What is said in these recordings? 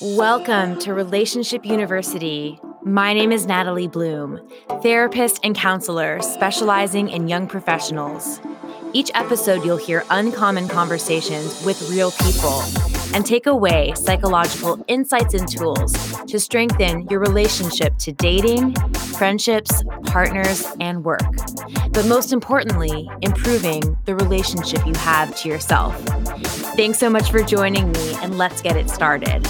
Welcome to Relationship University. My name is Natalie Bloom, therapist and counselor specializing in young professionals. Each episode, you'll hear uncommon conversations with real people and take away psychological insights and tools to strengthen your relationship to dating, friendships, partners, and work. But most importantly, improving the relationship you have to yourself. Thanks so much for joining me, and let's get it started.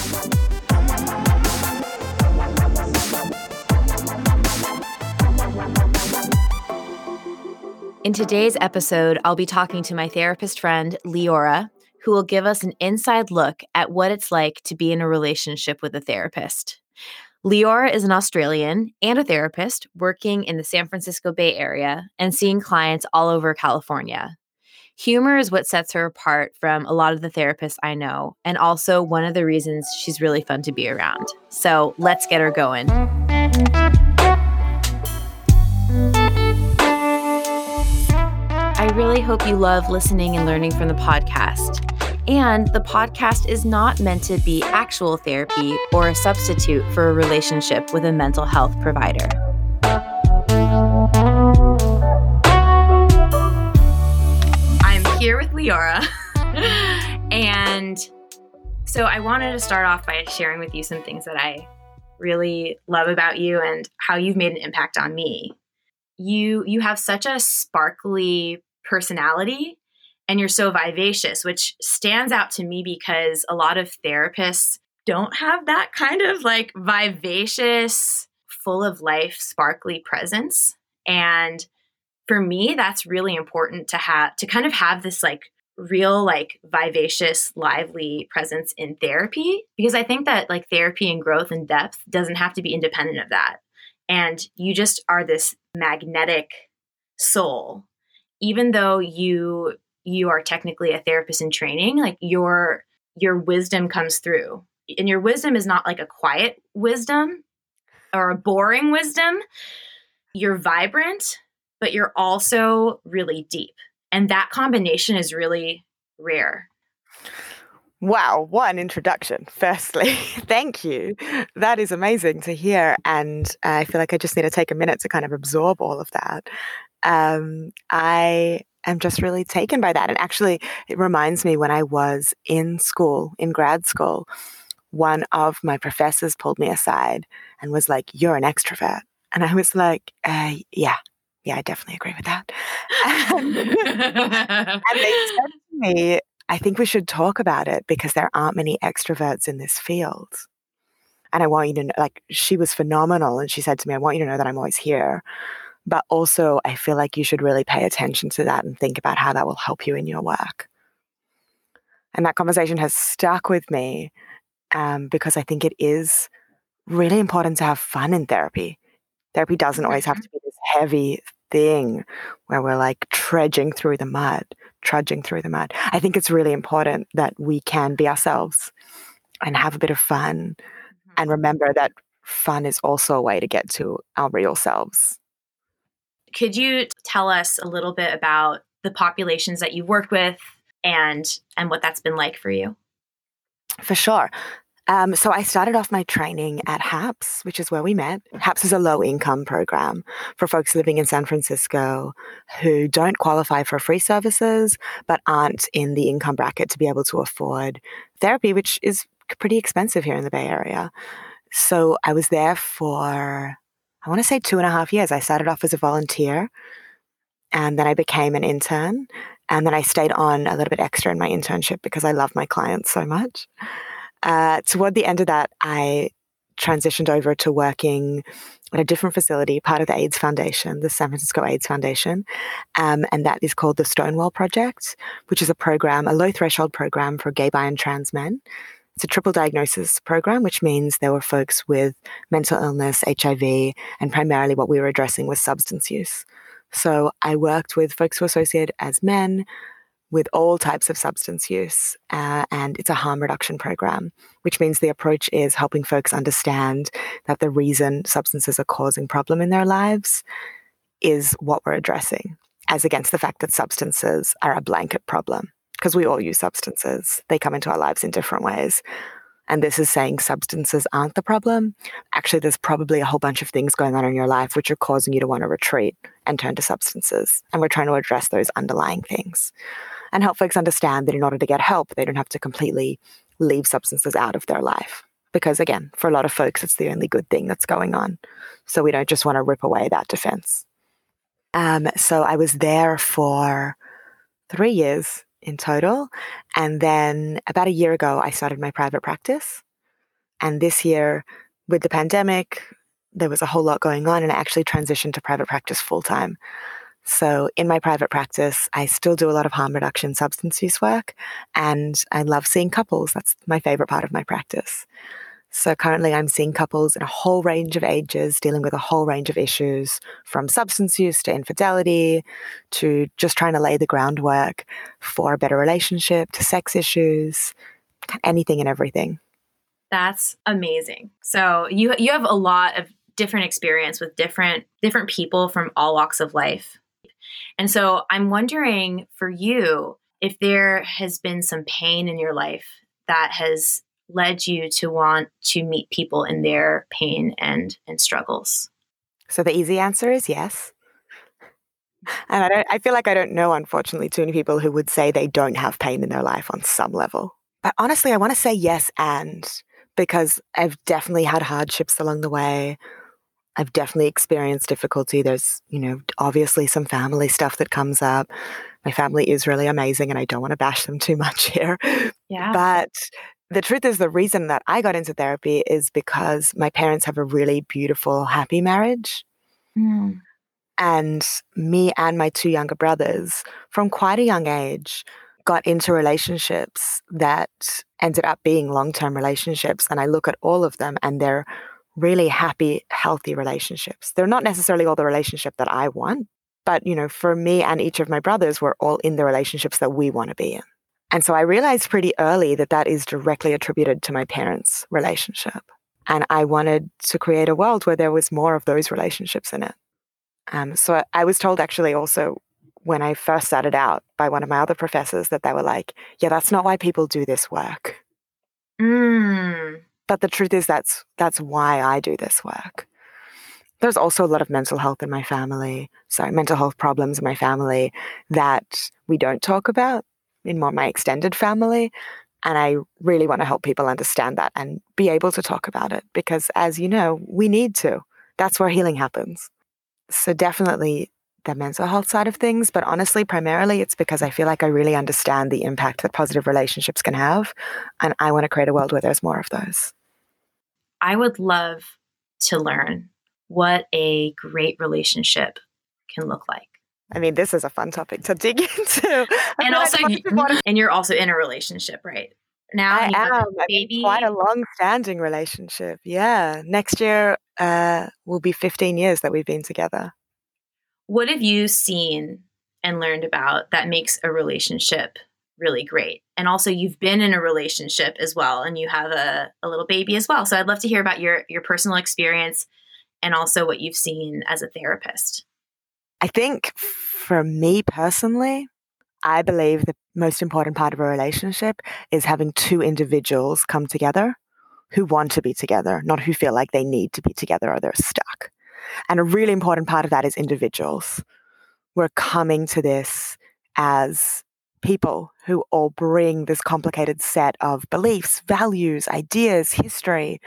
In today's episode, I'll be talking to my therapist friend, Leora, who will give us an inside look at what it's like to be in a relationship with a therapist. Leora is an Australian and a therapist working in the San Francisco Bay Area and seeing clients all over California. Humor is what sets her apart from a lot of the therapists I know, and also one of the reasons she's really fun to be around. So let's get her going. I really hope you love listening and learning from the podcast. And the podcast is not meant to be actual therapy or a substitute for a relationship with a mental health provider. Here with Leora. and so I wanted to start off by sharing with you some things that I really love about you and how you've made an impact on me. You you have such a sparkly personality and you're so vivacious, which stands out to me because a lot of therapists don't have that kind of like vivacious, full of life, sparkly presence. And for me, that's really important to have to kind of have this like real, like vivacious, lively presence in therapy because I think that like therapy and growth and depth doesn't have to be independent of that. And you just are this magnetic soul even though you you are technically a therapist in training, like your your wisdom comes through. And your wisdom is not like a quiet wisdom or a boring wisdom. You're vibrant, but you're also really deep. And that combination is really rare. Wow, what an introduction. Firstly, thank you. That is amazing to hear. And I feel like I just need to take a minute to kind of absorb all of that. Um, I am just really taken by that. And actually, it reminds me when I was in school, in grad school, one of my professors pulled me aside and was like, You're an extrovert. And I was like, uh, Yeah, yeah, I definitely agree with that. and they said to me, I think we should talk about it because there aren't many extroverts in this field. And I want you to know, like, she was phenomenal. And she said to me, I want you to know that I'm always here. But also, I feel like you should really pay attention to that and think about how that will help you in your work. And that conversation has stuck with me um, because I think it is really important to have fun in therapy. Therapy doesn't always have mm-hmm. to be this heavy thing where we're like trudging through the mud, trudging through the mud. I think it's really important that we can be ourselves and have a bit of fun mm-hmm. and remember that fun is also a way to get to our real selves. Could you tell us a little bit about the populations that you've worked with and and what that's been like for you? For sure. Um, so I started off my training at HAPS, which is where we met. HAPS is a low income program for folks living in San Francisco who don't qualify for free services, but aren't in the income bracket to be able to afford therapy, which is pretty expensive here in the Bay Area. So I was there for I want to say two and a half years. I started off as a volunteer and then I became an intern. And then I stayed on a little bit extra in my internship because I love my clients so much. Uh, toward the end of that, I transitioned over to working at a different facility, part of the AIDS Foundation, the San Francisco AIDS Foundation. Um, and that is called the Stonewall Project, which is a program, a low threshold program for gay, bi, and trans men it's a triple diagnosis program, which means there were folks with mental illness, HIV, and primarily what we were addressing was substance use. So I worked with folks who associated as men with all types of substance use, uh, and it's a harm reduction program, which means the approach is helping folks understand that the reason substances are causing problem in their lives is what we're addressing, as against the fact that substances are a blanket problem because we all use substances. They come into our lives in different ways. And this is saying substances aren't the problem. Actually, there's probably a whole bunch of things going on in your life which are causing you to want to retreat and turn to substances. And we're trying to address those underlying things and help folks understand that in order to get help, they don't have to completely leave substances out of their life. Because again, for a lot of folks, it's the only good thing that's going on. So we don't just want to rip away that defense. Um, so I was there for three years in total. And then about a year ago, I started my private practice. And this year, with the pandemic, there was a whole lot going on, and I actually transitioned to private practice full time. So, in my private practice, I still do a lot of harm reduction substance use work, and I love seeing couples. That's my favorite part of my practice. So currently, I'm seeing couples in a whole range of ages dealing with a whole range of issues from substance use to infidelity to just trying to lay the groundwork for a better relationship to sex issues, anything and everything. That's amazing. So you you have a lot of different experience with different different people from all walks of life. And so I'm wondering for you if there has been some pain in your life that has led you to want to meet people in their pain and and struggles? So the easy answer is yes. And I don't I feel like I don't know unfortunately too many people who would say they don't have pain in their life on some level. But honestly, I want to say yes and because I've definitely had hardships along the way. I've definitely experienced difficulty. There's, you know, obviously some family stuff that comes up. My family is really amazing and I don't want to bash them too much here. Yeah. But the truth is, the reason that I got into therapy is because my parents have a really beautiful, happy marriage. Mm. And me and my two younger brothers, from quite a young age, got into relationships that ended up being long term relationships. And I look at all of them and they're really happy, healthy relationships. They're not necessarily all the relationship that I want, but you know, for me and each of my brothers, we're all in the relationships that we want to be in. And so I realized pretty early that that is directly attributed to my parents' relationship. And I wanted to create a world where there was more of those relationships in it. Um, so I was told actually also when I first started out by one of my other professors that they were like, yeah, that's not why people do this work. Mm. But the truth is that's that's why I do this work. There's also a lot of mental health in my family, sorry, mental health problems in my family that we don't talk about in more my extended family. And I really want to help people understand that and be able to talk about it because, as you know, we need to. That's where healing happens. So, definitely the mental health side of things. But honestly, primarily, it's because I feel like I really understand the impact that positive relationships can have. And I want to create a world where there's more of those. I would love to learn what a great relationship can look like. I mean, this is a fun topic to dig into. and also, you, and you're also in a relationship, right? Now I am. Baby. quite a long-standing relationship. Yeah, next year uh, will be 15 years that we've been together. What have you seen and learned about that makes a relationship really great? And also, you've been in a relationship as well, and you have a, a little baby as well. So, I'd love to hear about your your personal experience and also what you've seen as a therapist. I think for me personally, I believe the most important part of a relationship is having two individuals come together who want to be together, not who feel like they need to be together or they're stuck. And a really important part of that is individuals. We're coming to this as people who all bring this complicated set of beliefs, values, ideas, history.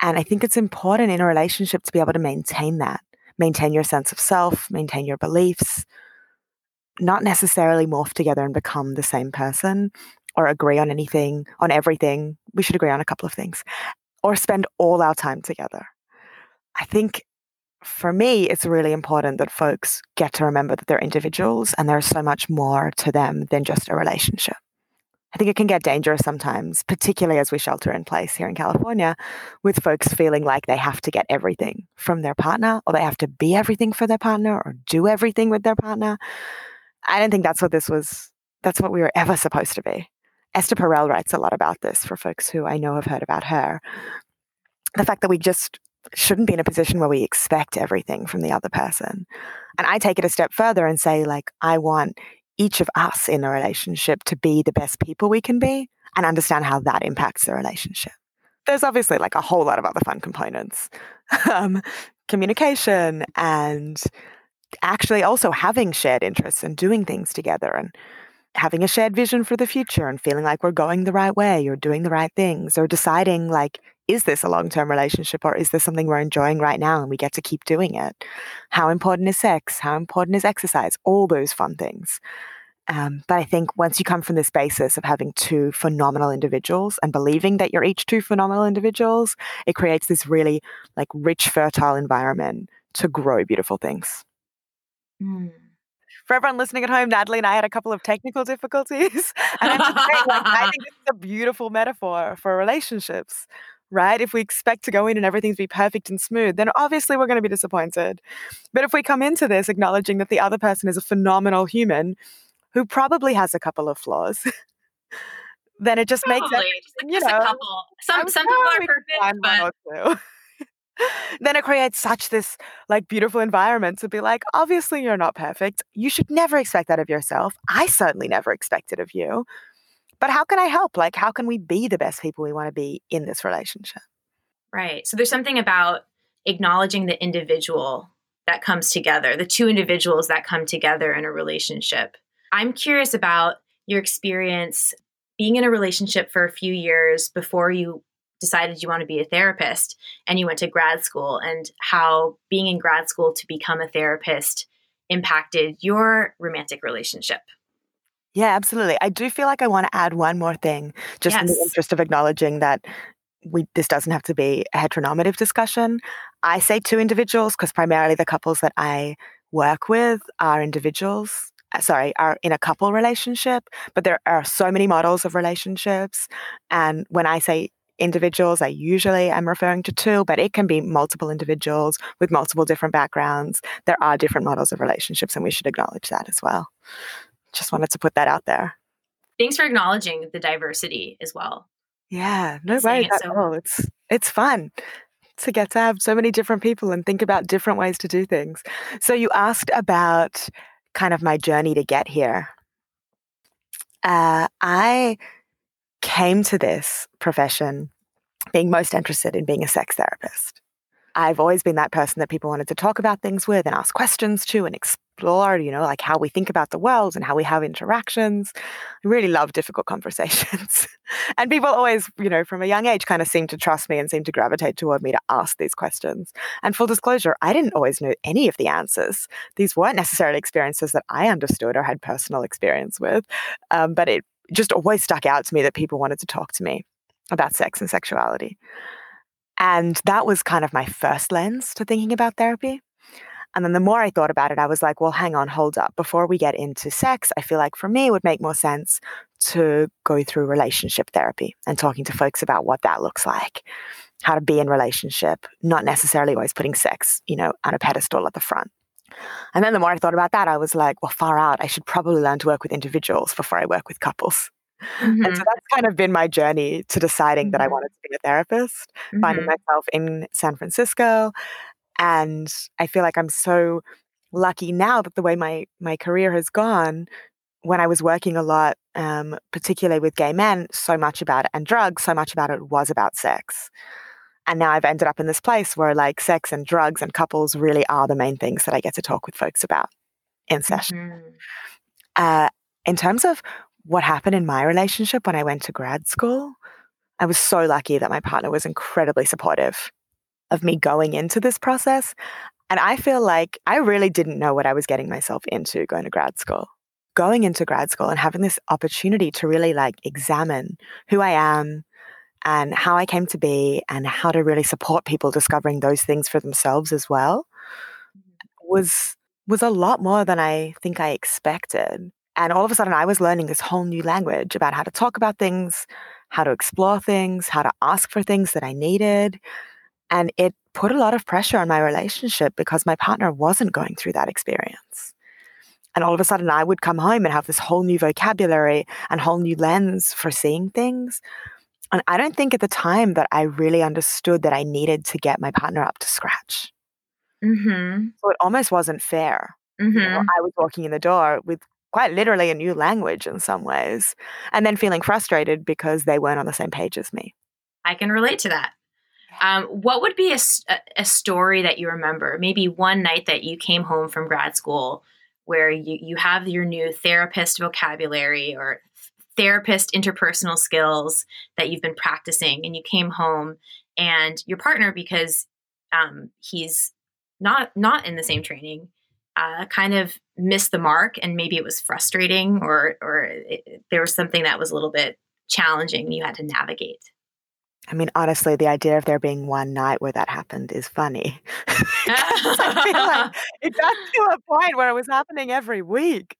And I think it's important in a relationship to be able to maintain that maintain your sense of self, maintain your beliefs, not necessarily morph together and become the same person or agree on anything, on everything. We should agree on a couple of things or spend all our time together. I think for me, it's really important that folks get to remember that they're individuals and there's so much more to them than just a relationship. I think it can get dangerous sometimes, particularly as we shelter in place here in California, with folks feeling like they have to get everything from their partner or they have to be everything for their partner or do everything with their partner. I don't think that's what this was, that's what we were ever supposed to be. Esther Perel writes a lot about this for folks who I know have heard about her. The fact that we just shouldn't be in a position where we expect everything from the other person. And I take it a step further and say, like, I want each of us in a relationship to be the best people we can be. and understand how that impacts the relationship. There's obviously like a whole lot of other fun components um, communication and actually also having shared interests and doing things together and having a shared vision for the future and feeling like we're going the right way or doing the right things or deciding like is this a long-term relationship or is this something we're enjoying right now and we get to keep doing it how important is sex how important is exercise all those fun things um, but I think once you come from this basis of having two phenomenal individuals and believing that you're each two phenomenal individuals, it creates this really like rich, fertile environment to grow beautiful things. Mm. For everyone listening at home, Natalie and I had a couple of technical difficulties. and I'm saying, like, I think this is a beautiful metaphor for relationships, right? If we expect to go in and everything to be perfect and smooth, then obviously we're going to be disappointed. But if we come into this acknowledging that the other person is a phenomenal human, who probably has a couple of flaws, then it just probably. makes it, just, you just know, a couple. Some some people are perfect, but then it creates such this like beautiful environment to be like, obviously you're not perfect. You should never expect that of yourself. I certainly never expected of you. But how can I help? Like, how can we be the best people we want to be in this relationship? Right. So there's something about acknowledging the individual that comes together, the two individuals that come together in a relationship. I'm curious about your experience being in a relationship for a few years before you decided you want to be a therapist and you went to grad school and how being in grad school to become a therapist impacted your romantic relationship. Yeah, absolutely. I do feel like I want to add one more thing just yes. in the interest of acknowledging that we this doesn't have to be a heteronormative discussion. I say two individuals because primarily the couples that I work with are individuals uh, sorry, are in a couple relationship, but there are so many models of relationships. And when I say individuals, I usually am referring to two, but it can be multiple individuals with multiple different backgrounds. There are different models of relationships, and we should acknowledge that as well. Just wanted to put that out there. Thanks for acknowledging the diversity as well. Yeah, no worries at so- all. It's it's fun to get to have so many different people and think about different ways to do things. So you asked about kind of my journey to get here. Uh, I came to this profession being most interested in being a sex therapist. I've always been that person that people wanted to talk about things with and ask questions to and explore, you know, like how we think about the world and how we have interactions. I really love difficult conversations. and people always, you know, from a young age kind of seem to trust me and seem to gravitate toward me to ask these questions. And full disclosure, I didn't always know any of the answers. These weren't necessarily experiences that I understood or had personal experience with, um, but it just always stuck out to me that people wanted to talk to me about sex and sexuality. And that was kind of my first lens to thinking about therapy. And then the more I thought about it, I was like, well, hang on, hold up. Before we get into sex, I feel like for me, it would make more sense to go through relationship therapy and talking to folks about what that looks like, how to be in relationship, not necessarily always putting sex, you know, on a pedestal at the front. And then the more I thought about that, I was like, well, far out. I should probably learn to work with individuals before I work with couples. Mm-hmm. And so that's kind of been my journey to deciding mm-hmm. that I mm-hmm. wanted to be a therapist, mm-hmm. finding myself in San Francisco. And I feel like I'm so lucky now that the way my my career has gone, when I was working a lot, um, particularly with gay men, so much about it and drugs, so much about it was about sex. And now I've ended up in this place where like sex and drugs and couples really are the main things that I get to talk with folks about in session. Mm-hmm. Uh, in terms of what happened in my relationship when I went to grad school, I was so lucky that my partner was incredibly supportive of me going into this process. And I feel like I really didn't know what I was getting myself into going to grad school. Going into grad school and having this opportunity to really like examine who I am and how I came to be and how to really support people discovering those things for themselves as well mm-hmm. was was a lot more than I think I expected. And all of a sudden, I was learning this whole new language about how to talk about things, how to explore things, how to ask for things that I needed. And it put a lot of pressure on my relationship because my partner wasn't going through that experience. And all of a sudden, I would come home and have this whole new vocabulary and whole new lens for seeing things. And I don't think at the time that I really understood that I needed to get my partner up to scratch. Mm-hmm. So it almost wasn't fair. Mm-hmm. You know, mm-hmm. I was walking in the door with quite literally a new language in some ways, and then feeling frustrated because they weren't on the same page as me. I can relate to that. Um, what would be a, a story that you remember? Maybe one night that you came home from grad school where you, you have your new therapist vocabulary or therapist interpersonal skills that you've been practicing and you came home and your partner because um, he's not not in the same training uh, kind of missed the mark and maybe it was frustrating or or it, there was something that was a little bit challenging you had to navigate I mean, honestly, the idea of there being one night where that happened is funny. I feel like it got to a point where it was happening every week.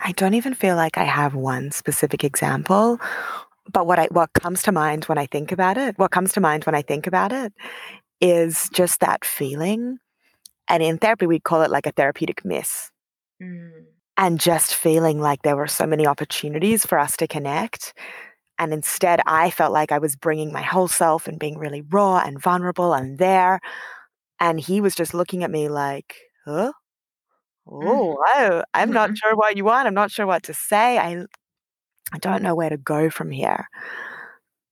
I don't even feel like I have one specific example, but what I what comes to mind when I think about it, what comes to mind when I think about it is just that feeling. And in therapy we call it like a therapeutic miss. Mm. And just feeling like there were so many opportunities for us to connect. And instead, I felt like I was bringing my whole self and being really raw and vulnerable and there. And he was just looking at me like, huh? Oh, I, I'm not mm-hmm. sure what you want. I'm not sure what to say. I, I don't know where to go from here.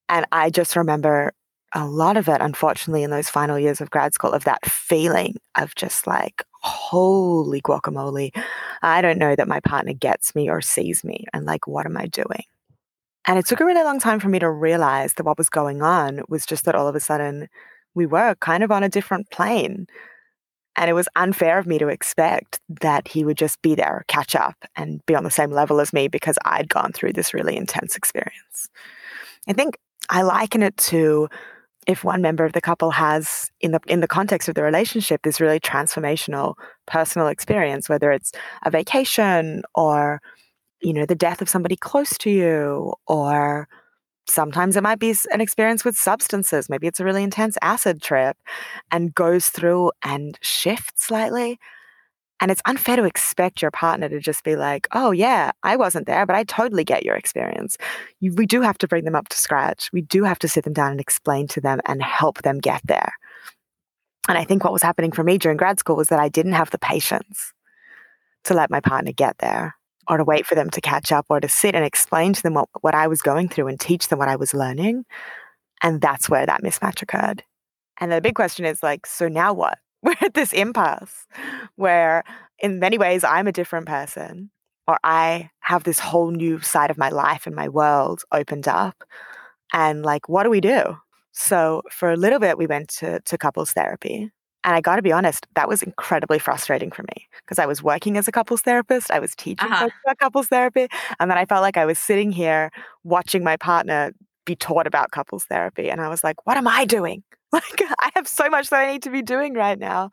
And I just remember a lot of it, unfortunately, in those final years of grad school, of that feeling of just like, holy guacamole, I don't know that my partner gets me or sees me. And like, what am I doing? And it took a really long time for me to realize that what was going on was just that all of a sudden we were kind of on a different plane. And it was unfair of me to expect that he would just be there, catch up, and be on the same level as me because I'd gone through this really intense experience. I think I liken it to if one member of the couple has in the in the context of the relationship this really transformational personal experience whether it's a vacation or you know the death of somebody close to you or sometimes it might be an experience with substances. Maybe it's a really intense acid trip and goes through and shifts slightly. And it's unfair to expect your partner to just be like, oh, yeah, I wasn't there, but I totally get your experience. You, we do have to bring them up to scratch. We do have to sit them down and explain to them and help them get there. And I think what was happening for me during grad school was that I didn't have the patience to let my partner get there or to wait for them to catch up or to sit and explain to them what, what I was going through and teach them what I was learning. And that's where that mismatch occurred. And the big question is like, so now what? We're at this impasse where, in many ways, I'm a different person, or I have this whole new side of my life and my world opened up. And like, what do we do? So, for a little bit, we went to, to couples therapy. And I got to be honest, that was incredibly frustrating for me because I was working as a couples therapist. I was teaching uh-huh. couples therapy. And then I felt like I was sitting here watching my partner be taught about couples therapy. And I was like, what am I doing? Like, I have so much that I need to be doing right now.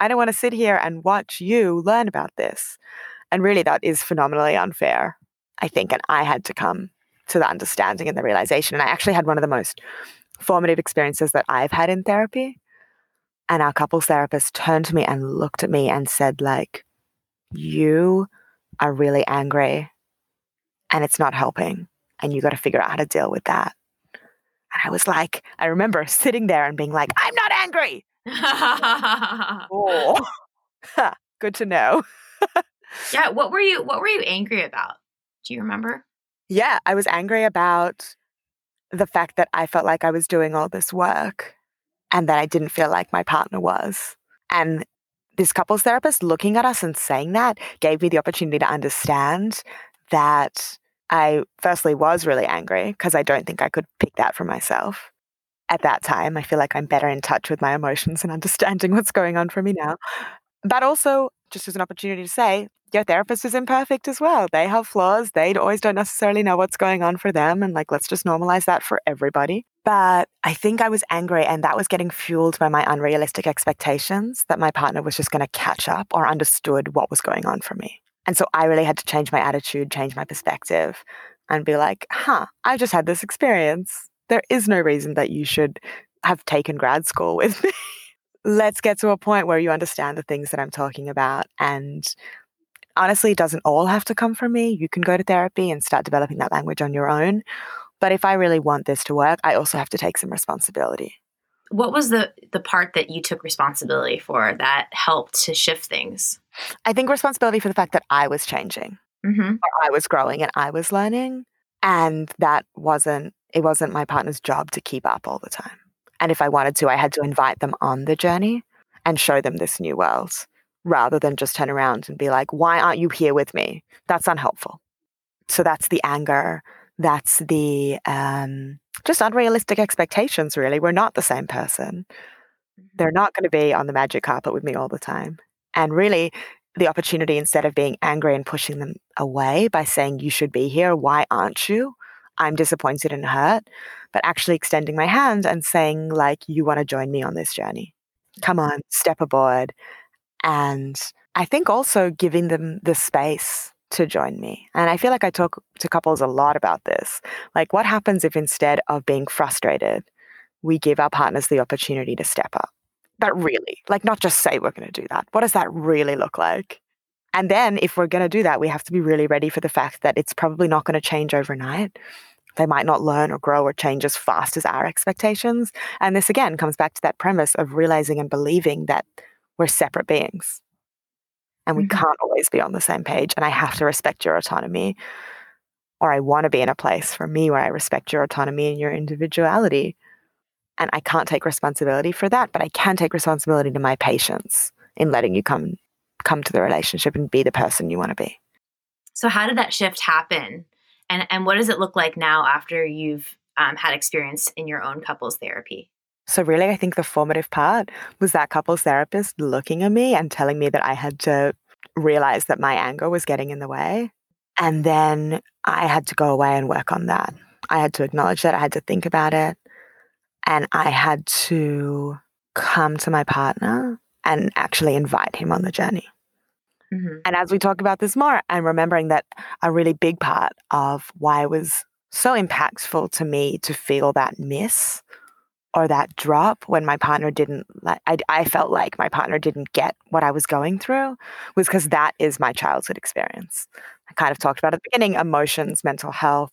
I don't want to sit here and watch you learn about this. And really, that is phenomenally unfair, I think. And I had to come to the understanding and the realization. And I actually had one of the most formative experiences that I've had in therapy and our couples therapist turned to me and looked at me and said, like, you are really angry and it's not helping. And you got to figure out how to deal with that. And I was like, I remember sitting there and being like, I'm not angry. oh, good to know. yeah. What were you, what were you angry about? Do you remember? Yeah. I was angry about the fact that I felt like I was doing all this work and that I didn't feel like my partner was. And this couples therapist looking at us and saying that gave me the opportunity to understand that I firstly was really angry because I don't think I could pick that for myself. At that time, I feel like I'm better in touch with my emotions and understanding what's going on for me now. But also, just as an opportunity to say, your therapist is imperfect as well. They have flaws. They always don't necessarily know what's going on for them. And like, let's just normalize that for everybody. But I think I was angry, and that was getting fueled by my unrealistic expectations that my partner was just going to catch up or understood what was going on for me. And so I really had to change my attitude, change my perspective, and be like, huh, I just had this experience. There is no reason that you should have taken grad school with me. Let's get to a point where you understand the things that I'm talking about. And honestly, it doesn't all have to come from me. You can go to therapy and start developing that language on your own. But if I really want this to work, I also have to take some responsibility. What was the the part that you took responsibility for that helped to shift things? I think responsibility for the fact that I was changing. Mm-hmm. I was growing and I was learning. And that wasn't, it wasn't my partner's job to keep up all the time. And if I wanted to, I had to invite them on the journey and show them this new world rather than just turn around and be like, why aren't you here with me? That's unhelpful. So that's the anger. That's the um, just unrealistic expectations, really. We're not the same person. They're not going to be on the magic carpet with me all the time. And really, the opportunity instead of being angry and pushing them away by saying, You should be here, why aren't you? I'm disappointed and hurt, but actually extending my hand and saying, like, you want to join me on this journey. Come on, step aboard. And I think also giving them the space to join me. And I feel like I talk to couples a lot about this. Like, what happens if instead of being frustrated, we give our partners the opportunity to step up? But really, like, not just say we're going to do that. What does that really look like? And then, if we're going to do that, we have to be really ready for the fact that it's probably not going to change overnight. They might not learn or grow or change as fast as our expectations. And this again comes back to that premise of realizing and believing that we're separate beings and we mm-hmm. can't always be on the same page. And I have to respect your autonomy, or I want to be in a place for me where I respect your autonomy and your individuality. And I can't take responsibility for that, but I can take responsibility to my patience in letting you come come to the relationship and be the person you want to be. So, how did that shift happen, and and what does it look like now after you've um, had experience in your own couples therapy? So, really, I think the formative part was that couples therapist looking at me and telling me that I had to realize that my anger was getting in the way. And then I had to go away and work on that. I had to acknowledge that. I had to think about it. And I had to come to my partner and actually invite him on the journey. Mm-hmm. And as we talk about this more, I'm remembering that a really big part of why it was so impactful to me to feel that miss or that drop when my partner didn't I, I felt like my partner didn't get what i was going through was because that is my childhood experience i kind of talked about at the beginning emotions mental health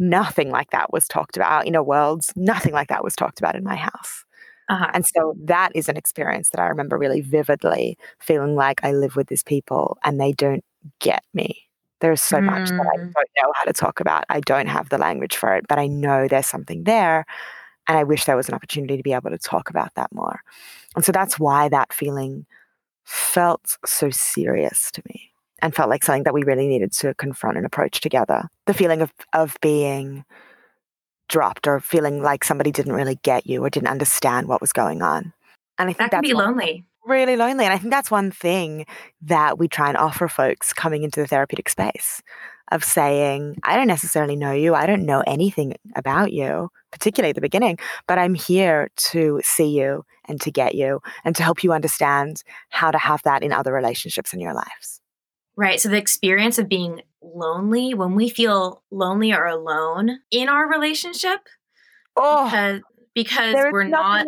nothing like that was talked about in a worlds nothing like that was talked about in my house uh-huh. and so that is an experience that i remember really vividly feeling like i live with these people and they don't get me there's so mm. much that i mm. don't know how to talk about i don't have the language for it but i know there's something there and I wish there was an opportunity to be able to talk about that more. And so that's why that feeling felt so serious to me and felt like something that we really needed to confront and approach together. The feeling of, of being dropped or feeling like somebody didn't really get you or didn't understand what was going on. And I think that can be lonely. Really lonely. And I think that's one thing that we try and offer folks coming into the therapeutic space of saying, I don't necessarily know you. I don't know anything about you, particularly at the beginning, but I'm here to see you and to get you and to help you understand how to have that in other relationships in your lives. Right. So the experience of being lonely, when we feel lonely or alone in our relationship, oh, because, because we're not.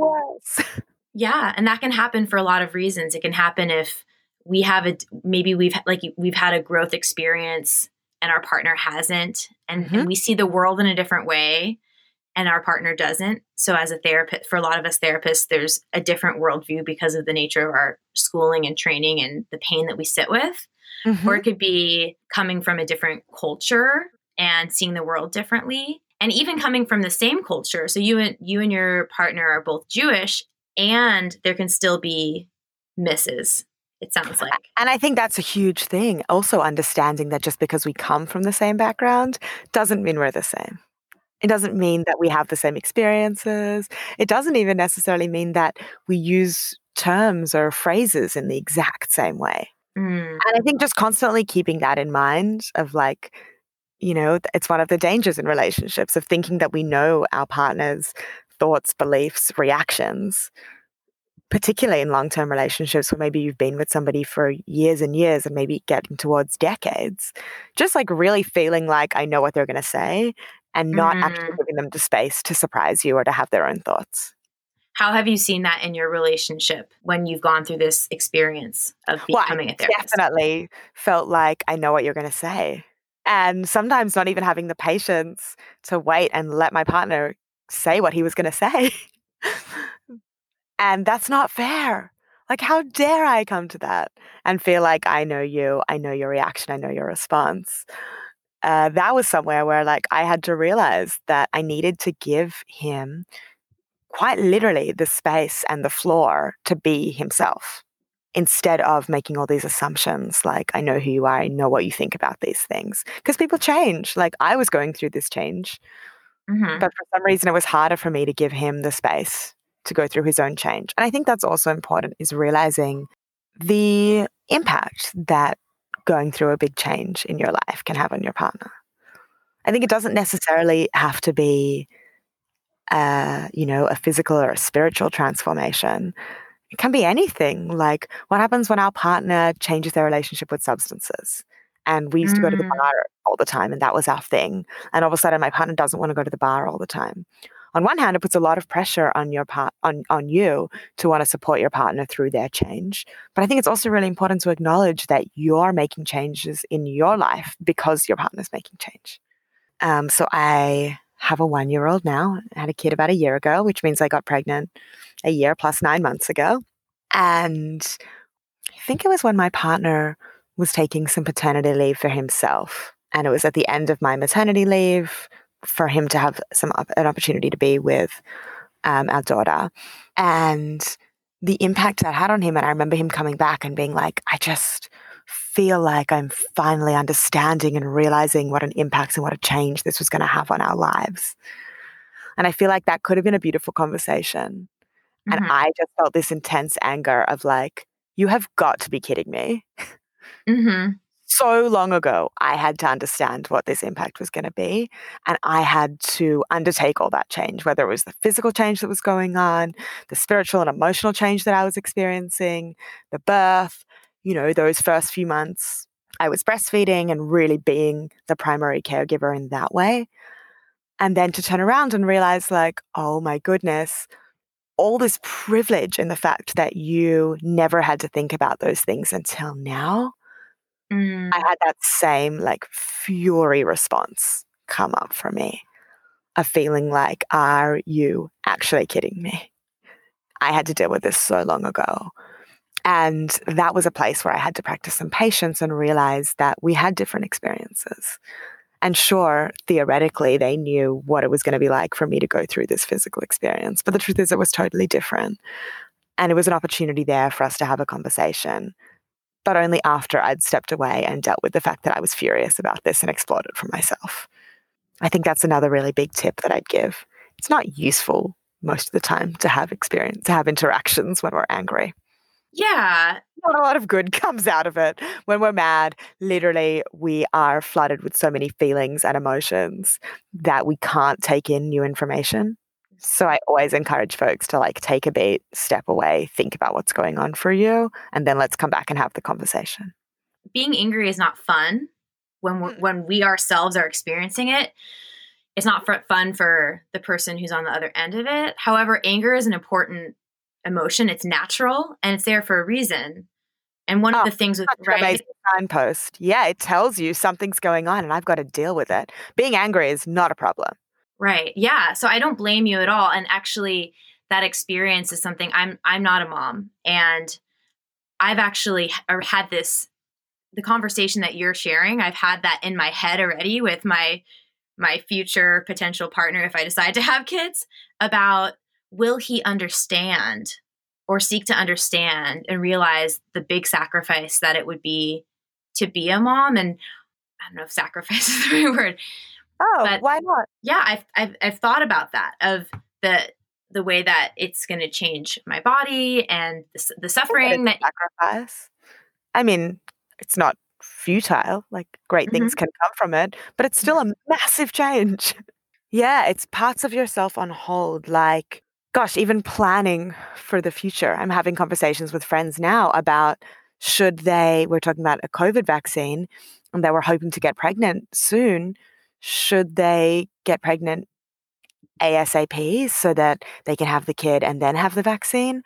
yeah. And that can happen for a lot of reasons. It can happen if we have a maybe we've like we've had a growth experience and our partner hasn't and, mm-hmm. and, we see the world in a different way and our partner doesn't so as a therapist for a lot of us therapists there's a different worldview because of the nature of our schooling and training and the pain that we sit with mm-hmm. or it could be coming from a different culture and seeing the world differently and even coming from the same culture so you and you and your partner are both jewish and there can still be misses it sounds like. And I think that's a huge thing. Also, understanding that just because we come from the same background doesn't mean we're the same. It doesn't mean that we have the same experiences. It doesn't even necessarily mean that we use terms or phrases in the exact same way. Mm. And I think just constantly keeping that in mind of like, you know, it's one of the dangers in relationships of thinking that we know our partner's thoughts, beliefs, reactions particularly in long term relationships where maybe you've been with somebody for years and years and maybe getting towards decades, just like really feeling like I know what they're going to say and not mm. actually giving them the space to surprise you or to have their own thoughts. How have you seen that in your relationship when you've gone through this experience of becoming well, a therapist? Definitely felt like I know what you're going to say. And sometimes not even having the patience to wait and let my partner say what he was going to say. And that's not fair. Like, how dare I come to that and feel like I know you, I know your reaction, I know your response. Uh, that was somewhere where, like, I had to realize that I needed to give him quite literally the space and the floor to be himself instead of making all these assumptions like, I know who you are, I know what you think about these things. Because people change. Like, I was going through this change, Mhm. but for some reason, it was harder for me to give him the space to go through his own change. And I think that's also important is realizing the impact that going through a big change in your life can have on your partner. I think it doesn't necessarily have to be, uh, you know, a physical or a spiritual transformation. It can be anything. Like what happens when our partner changes their relationship with substances? And we used to go to the Mm. bar all the time, and that was our thing. And all of a sudden, my partner doesn't want to go to the bar all the time. On one hand, it puts a lot of pressure on your part on on you to want to support your partner through their change. But I think it's also really important to acknowledge that you're making changes in your life because your partner's making change. Um, so I have a one year old now. I had a kid about a year ago, which means I got pregnant a year plus nine months ago. And I think it was when my partner was taking some paternity leave for himself. And it was at the end of my maternity leave for him to have some an opportunity to be with um, our daughter. And the impact that had on him. And I remember him coming back and being like, I just feel like I'm finally understanding and realizing what an impact and what a change this was going to have on our lives. And I feel like that could have been a beautiful conversation. And Mhm. I just felt this intense anger of like, you have got to be kidding me. Mhm. So long ago, I had to understand what this impact was going to be. And I had to undertake all that change, whether it was the physical change that was going on, the spiritual and emotional change that I was experiencing, the birth, you know, those first few months. I was breastfeeding and really being the primary caregiver in that way. And then to turn around and realize, like, oh my goodness, all this privilege in the fact that you never had to think about those things until now. Mm. I had that same like fury response come up for me of feeling like, are you actually kidding me? I had to deal with this so long ago. And that was a place where I had to practice some patience and realize that we had different experiences. And sure, theoretically, they knew what it was going to be like for me to go through this physical experience. But the truth is, it was totally different. And it was an opportunity there for us to have a conversation, but only after I'd stepped away and dealt with the fact that I was furious about this and explored it for myself. I think that's another really big tip that I'd give. It's not useful most of the time to have experience, to have interactions when we're angry Yeah. not a lot of good comes out of it. When we're mad, literally, we are flooded with so many feelings and emotions that we can't take in new information. So I always encourage folks to like take a beat, step away, think about what's going on for you, and then let's come back and have the conversation. Being angry is not fun when we Mm. when we ourselves are experiencing it. It's not fun for the person who's on the other end of it. However, anger is an important emotion. It's natural and it's there for a reason. And one Oh, of the things with right, signpost. Yeah, it tells you something's going on and I've got to deal with it. Being angry is not a problem. Right. Yeah. So I don't blame you at all. And actually, that experience is something I'm I'm not a mom, and I've actually had this the conversation that you're sharing. I've had that in my head already with my my future potential partner if I decide to have kids about will he understand or seek to understand and realize the big sacrifice that it would be to be a mom and I don't know if sacrifice is the right word, Oh, But- why not? yeah I've, I've i've thought about that of the the way that it's going to change my body and the, the suffering that sacrifice. I mean, it's not futile. Like great Mm-hmm. things can come from it, but it's still a massive change. yeah, it's parts of yourself on hold. Like, gosh, even planning for the future. I'm having conversations with friends now about should they, we're talking about a COVID vaccine and they were hoping to get pregnant soon. Should they get pregnant ASAP so that they can have the kid and then have the vaccine?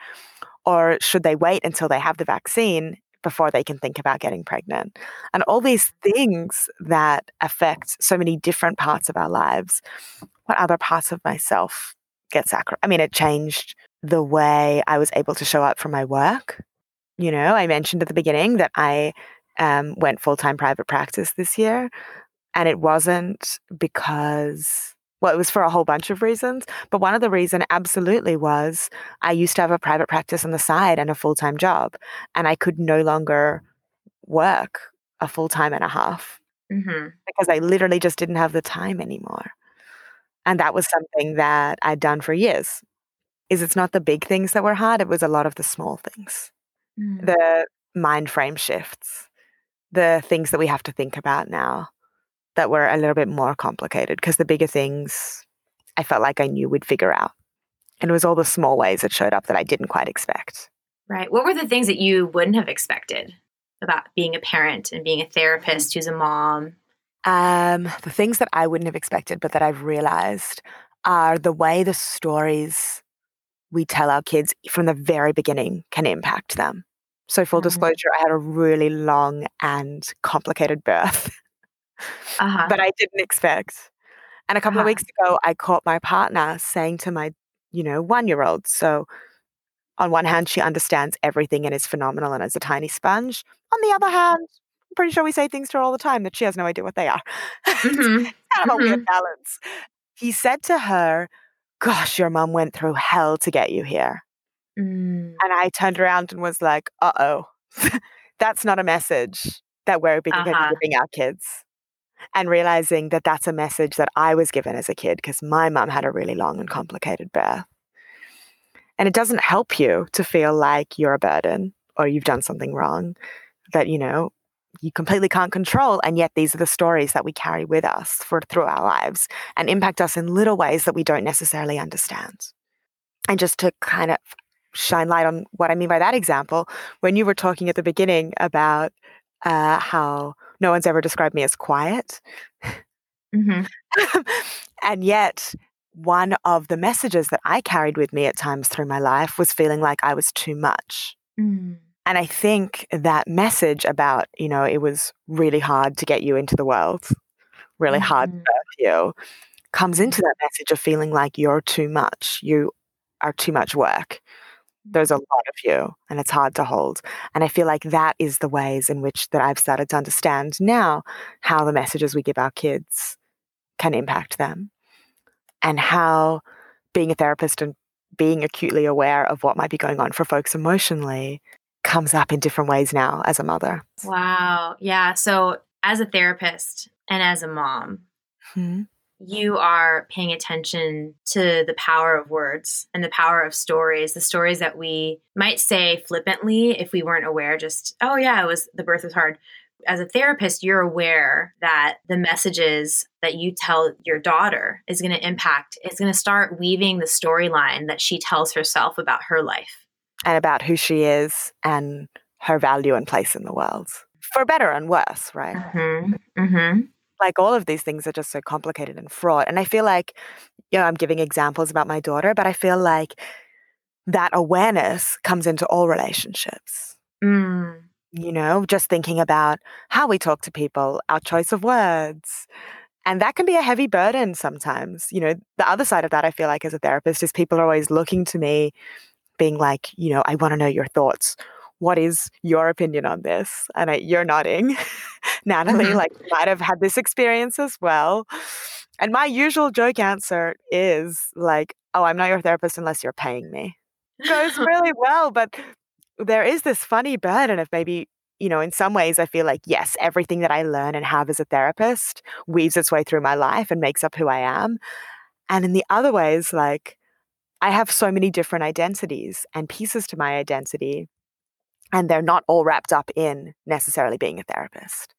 Or should they wait until they have the vaccine before they can think about getting pregnant? And all these things that affect so many different parts of our lives. What other parts of myself get sacrificed? I mean, it changed the way I was able to show up for my work. You know, I mentioned at the beginning that I um, went full time private practice this year, and it wasn't because well, it was for a whole bunch of reasons, but one of the reason absolutely was I used to have a private practice on the side and a full time job, and I could no longer work a full time and a half Mm-hmm. because I literally just didn't have the time anymore. And that was something that I'd done for years. Is it's not the big things that were hard, it was a lot of the small things. Mm. The mind frame shifts, the things that we have to think about now that were a little bit more complicated because the bigger things I felt like I knew we'd figure out. And it was all the small ways that showed up that I didn't quite expect. Right. What were the things that you wouldn't have expected about being a parent and being a therapist who's a mom? Um, the things that I wouldn't have expected, but that I've realized are the way the stories we tell our kids from the very beginning can impact them. So, full Mhm. disclosure, I had a really long and complicated birth Uh-huh. that I didn't expect. And a couple of Uh-huh. weeks ago, I caught my partner saying to my, you know, one year old, so on one hand, she understands everything and is phenomenal and is a tiny sponge. On the other hand, I'm pretty sure we say things to her all the time that she has no idea what they are. Mhm. kind of a weird balance. He said to her, Gosh, your mom went through hell to get you here. Mm. And I turned around and was like, Uh oh, that's not a message that we're being Uh-huh. giving our kids. And realizing that that's a message that I was given as a kid because my mom had a really long and complicated birth. And it doesn't help you to feel like you're a burden or you've done something wrong that, you know, you completely can't control. And yet these are the stories that we carry with us for through our lives and impact us in little ways that we don't necessarily understand. And just to kind of shine light on what I mean by that example, when you were talking at the beginning about uh, how no one's ever described me as quiet, Mhm. and yet one of the messages that I carried with me at times through my life was feeling like I was too much. Mm. And I think that message about, you know, it was really hard to get you into the world, really hard to Mhm. birth you, comes into that message of feeling like you're too much. You are too much work. There's a lot of you and it's hard to hold. And I feel like that is the ways in which that I've started to understand now how the messages we give our kids can impact them and how being a therapist and being acutely aware of what might be going on for folks emotionally comes up in different ways now as a mother. Wow. Yeah. So, as a therapist and as a mom, Hmm. you are paying attention to the power of words and the power of stories, the stories that we might say flippantly if we weren't aware, just, oh, yeah, it was the birth was hard. As a therapist, you're aware that the messages that you tell your daughter is going to impact, it's going to start weaving the storyline that she tells herself about her life. And about who she is and her value and place in the world, for better and worse, right? Mm-hmm. Mm-hmm. like all of these things are just so complicated and fraught. And I feel like, you know, I'm giving examples about my daughter, but I feel like that awareness comes into all relationships. Mm. You know, just thinking about how we talk to people, our choice of words. And that can be a heavy burden sometimes. You know, the other side of that, I feel like as a therapist, is people are always looking to me, being like, you know, I want to know your thoughts. What is your opinion on this? And I, you're nodding, Natalie, Mhm. like you might have had this experience as well. And my usual joke answer is like, oh, I'm not your therapist unless you're paying me. Goes really well, but there is this funny burden of maybe, you know, in some ways, I feel like, yes, everything that I learn and have as a therapist weaves its way through my life and makes up who I am. And in the other ways, like, I have so many different identities and pieces to my identity, and they're not all wrapped up in necessarily being a therapist.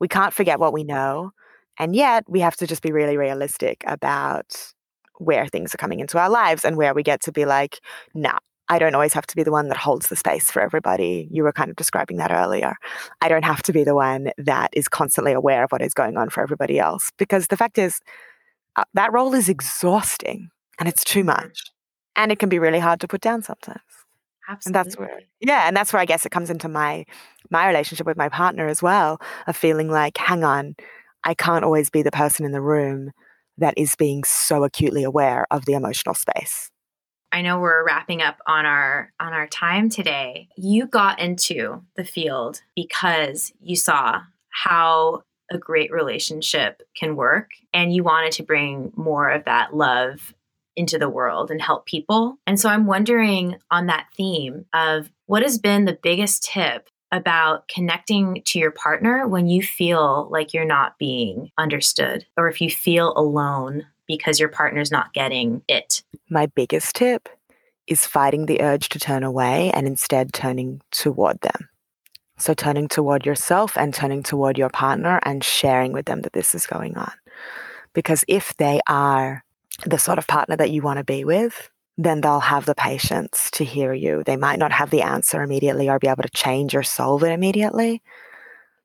We can't forget what we know, and yet we have to just be really realistic about where things are coming into our lives and where we get to be like, nah, I don't always have to be the one that holds the space for everybody. You were kind of describing that earlier. I don't have to be the one that is constantly aware of what is going on for everybody else because the fact is, uh, that role is exhausting and it's too much. And it can be really hard to put down sometimes. And Absolutely. that's where yeah, and that's where I guess it comes into my my relationship with my partner as well, of feeling like, hang on, I can't always be the person in the room that is being so acutely aware of the emotional space. I know we're wrapping up on our on our time today. You got into the field because you saw how a great relationship can work and you wanted to bring more of that love into the world and help people. And so I'm wondering on that theme of what has been the biggest tip about connecting to your partner when you feel like you're not being understood or if you feel alone because your partner's not getting it. My biggest tip is fighting the urge to turn away and instead turning toward them. So, turning toward yourself and turning toward your partner and sharing with them that this is going on. Because if they are the sort of partner that you want to be with, then they'll have the patience to hear you. They might not have the answer immediately or be able to change or solve it immediately.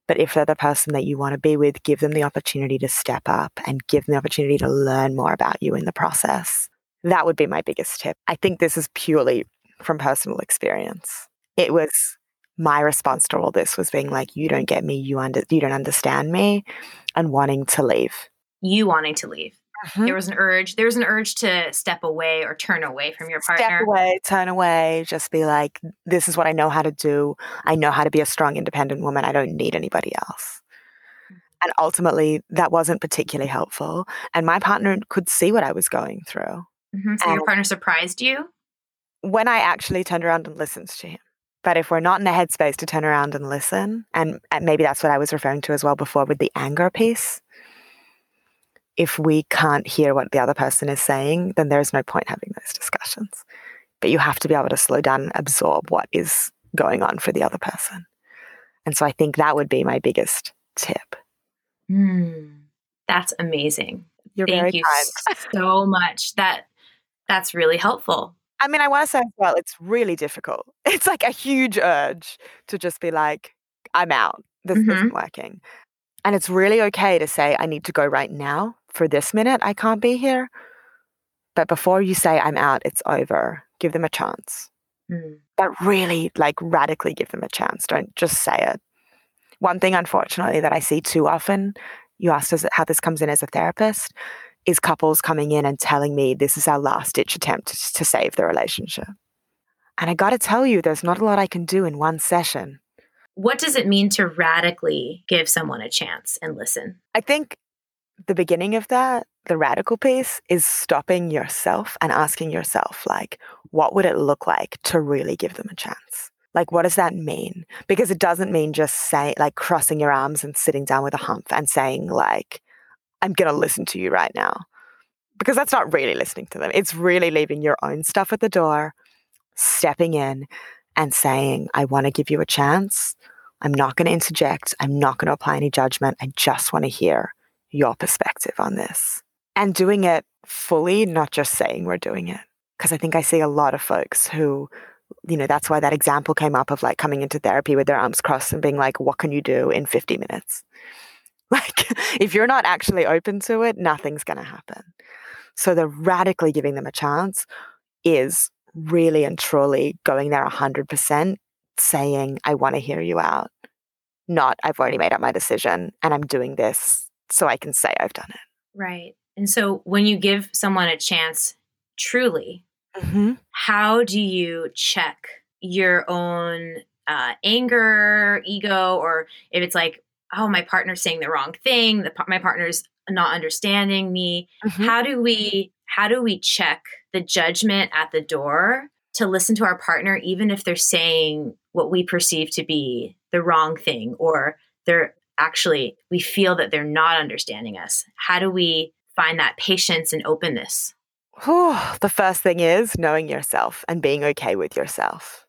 But if they're the person that you want to be with, give them the opportunity to step up and give them the opportunity to learn more about you in the process. That would be my biggest tip. I think this is purely from personal experience. It was my response to all this was being like, you don't get me, you under you don't understand me, and wanting to leave. You wanting to leave. Mm-hmm. There was an urge. There was an urge to step away or turn away from your partner. Step away, turn away, just be like, this is what I know how to do. I know how to be a strong, independent woman. I don't need anybody else. And ultimately, that wasn't particularly helpful. And my partner could see what I was going through. Mm-hmm. So and your partner surprised you? When I actually turned around and listened to him. But if we're not in the headspace to turn around and listen, and maybe that's what I was referring to as well before with the anger piece, if we can't hear what the other person is saying, then there's no point having those discussions. But you have to be able to slow down and absorb what is going on for the other person. And so I think that would be my biggest tip. Mm, that's amazing. You're Thank you so much. That that's really helpful. I mean, I want to say as well, it's really difficult. It's like a huge urge to just be like, I'm out. This mm-hmm. isn't working. And it's really okay to say, I need to go right now for this minute, I can't be here. But before you say I'm out, it's over, give them a chance. Mm. But really, like, radically give them a chance. Don't just say it. One thing, unfortunately, that I see too often, you asked us how this comes in as a therapist, is couples coming in and telling me this is our last ditch attempt to, to save the relationship. And I got to tell you, there's not a lot I can do in one session. What does it mean to radically give someone a chance and listen? I think the beginning of that, the radical piece, is stopping yourself and asking yourself, like, what would it look like to really give them a chance? Like, what does that mean? Because it doesn't mean just say, like, crossing your arms and sitting down with a hump and saying, like, I'm going to listen to you right now. Because that's not really listening to them. It's really leaving your own stuff at the door, stepping in and saying, I want to give you a chance. I'm not going to interject. I'm not going to apply any judgment. I just want to hear your perspective on this and doing it fully, not just saying we're doing it. Because I think I see a lot of folks who, you know, that's why that example came up of like coming into therapy with their arms crossed and being like, what can you do in 50 minutes? Like, if you're not actually open to it, nothing's going to happen. So, the radically giving them a chance is really and truly going there 100%, saying, I want to hear you out. Not, I've already made up my decision and I'm doing this so I can say I've done it. Right. And so when you give someone a chance truly, mm-hmm. how do you check your own uh, anger, ego, or if it's like, oh, my partner's saying the wrong thing, the, my partner's not understanding me. Mm-hmm. How do we how do we check the judgment at the door to listen to our partner, even if they're saying what we perceive to be the wrong thing or they're actually we feel that they're not understanding us. How do we find that patience and openness? The first thing is knowing yourself and being okay with yourself.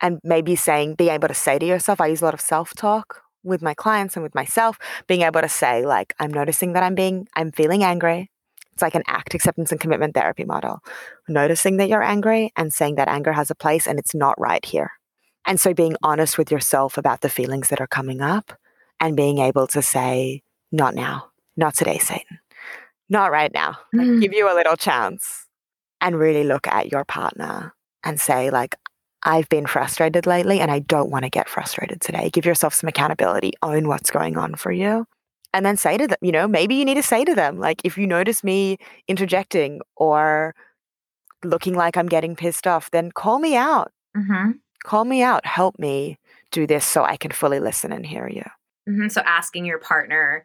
And maybe saying being able to say to yourself i use a lot of self-talk with my clients and with myself. Being able to say like i'm noticing that i'm being i'm feeling angry. It's like an act acceptance and commitment therapy model. Noticing that you're angry and saying that anger has a place and it's not right here. And so being honest with yourself about the feelings that are coming up and being able to say, not now, not today, Satan, not right now. Mm. give you a little chance and really look at your partner and say, like, I've been frustrated lately and I don't want to get frustrated today. Give yourself some accountability, own what's going on for you. And then say to them, you know, maybe you need to say to them, like, if you notice me interjecting or looking like I'm getting pissed off, then call me out. Mm-hmm. Call me out. Help me do this so I can fully listen and hear you. Mm-hmm. So asking your partner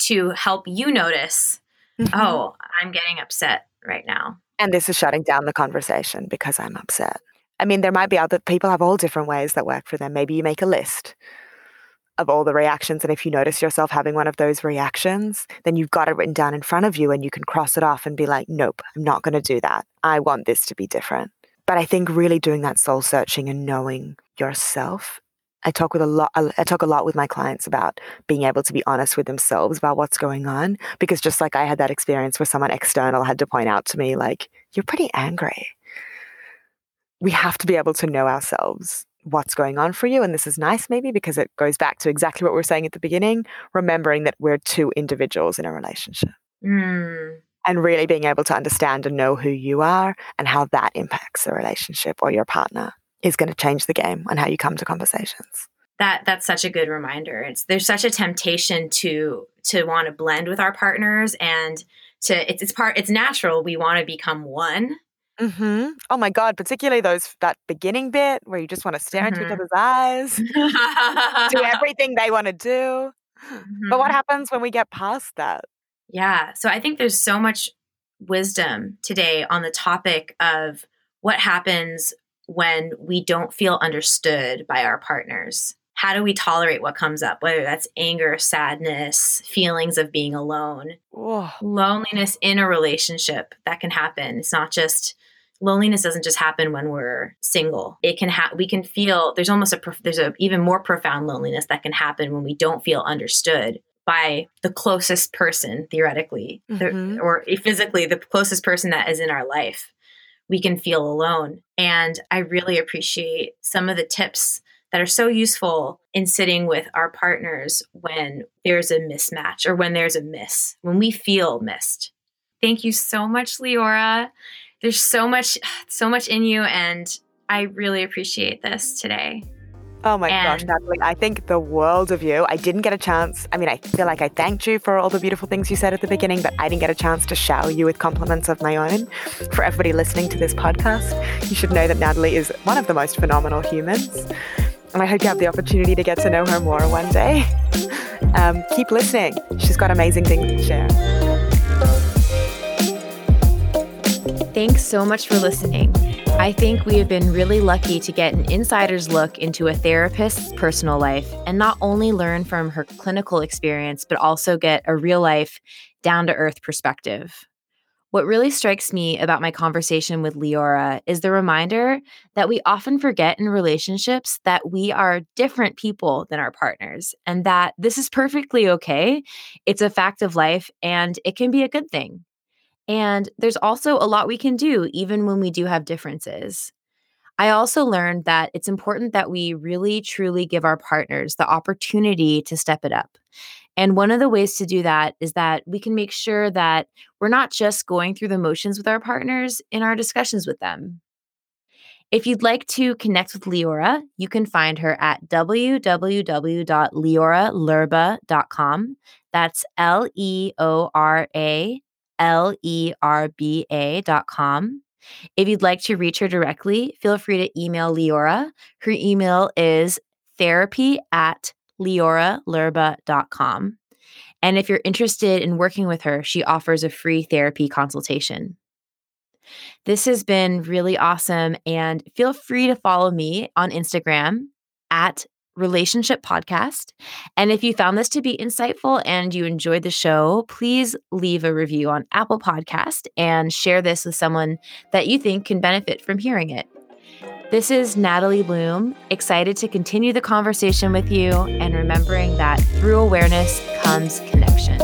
to help you notice, Mhm. oh, I'm getting upset right now. And this is shutting down the conversation because I'm upset. I mean, there might be other people have all different ways that work for them. Maybe you make a list of all the reactions. And if you notice yourself having one of those reactions, then you've got it written down in front of you and you can cross it off and be like, nope, I'm not going to do that. I want this to be different. But I think really doing that soul searching and knowing yourself. I talk with a lot I talk a lot with my clients about being able to be honest with themselves about what's going on because just like I had that experience where someone external had to point out to me like you're pretty angry. We have to be able to know ourselves what's going on for you and this is nice maybe because it goes back to exactly what we were saying at the beginning, remembering that we're two individuals in a relationship Mm. and really being able to understand and know who you are and how that impacts the relationship or your partner is going to change the game on how you come to conversations. That that's such a good reminder. It's there's such a temptation to to want to blend with our partners and to it's it's part it's natural we want to become one. hmm Oh my God, particularly those that beginning bit where you just want to stare into each Mhm. other's eyes, do everything they want to do. But what Mhm. happens when we get past that? Yeah. So I think there's so much wisdom today on the topic of what happens when we don't feel understood by our partners. How do we tolerate what comes up, whether that's anger, sadness, feelings of being alone, loneliness in a relationship that can happen. It's not just loneliness doesn't just happen when we're single. It can have we can feel there's almost a prof- there's a even more profound loneliness that can happen when we don't feel understood by the closest person theoretically the- Mhm. or physically the closest person that is in our life. We can feel alone and I really appreciate some of the tips that are so useful in sitting with our partners when there's a mismatch or when there's a miss, when we feel missed. Thank you so much, Leora. There's so much, so much in you, and I really appreciate this today. Oh my gosh, Natalie, I think the world of you. I didn't get a chance. I mean, I feel like I thanked you for all the beautiful things you said at the beginning, but I didn't get a chance to shower you with compliments of my own. For everybody listening to this podcast, you should know that Natalie is one of the most phenomenal humans. And I hope you have the opportunity to get to know her more one day. Um, keep listening. She's got amazing things to share. Thanks so much for listening. I think we have been really lucky to get an insider's look into a therapist's personal life and not only learn from her clinical experience, but also get a real life, down to earth perspective. What really strikes me about my conversation with Leora is the reminder that we often forget in relationships that we are different people than our partners and that this is perfectly okay. It's a fact of life and it can be a good thing. And there's also a lot we can do even when we do have differences. I also learned that it's important that we really truly give our partners the opportunity to step it up. And one of the ways to do that is that we can make sure that we're not just going through the motions with our partners in our discussions with them. If you'd like to connect with Leora, you can find her at www.leoralerba.com. That's L E O R A L E R B A dot com. If you'd like to reach her directly, feel free to email Leora. Her email is therapy at leoralerba.com. And if you're interested in working with her, she offers a free therapy consultation. This has been really awesome. And feel free to follow me on Instagram at Relationship Podcast. And if you found this to be insightful and you enjoyed the show, please leave a review on Apple Podcast and share this with someone that you think can benefit from hearing it. This is Natalie Bloom, excited to continue the conversation with you and remembering that through awareness comes connection.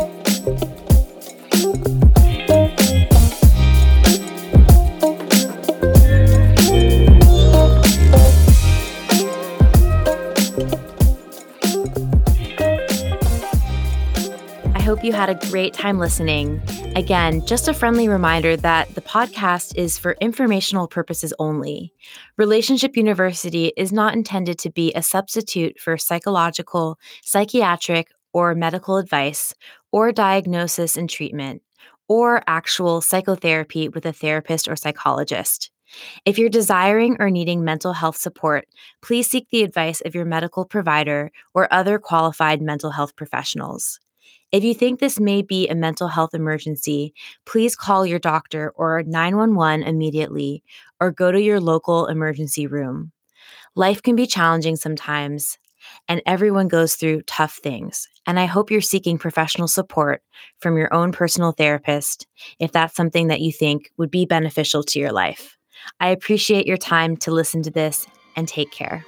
Hope you had a great time listening. Again, just a friendly reminder that the podcast is for informational purposes only. Relationship University is not intended to be a substitute for psychological, psychiatric, or medical advice, or diagnosis and treatment, or actual psychotherapy with a therapist or psychologist. If you're desiring or needing mental health support, please seek the advice of your medical provider or other qualified mental health professionals. If you think this may be a mental health emergency, please call your doctor or 911 immediately or go to your local emergency room. Life can be challenging sometimes, and everyone goes through tough things. And I hope you're seeking professional support from your own personal therapist if that's something that you think would be beneficial to your life. I appreciate your time to listen to this and take care.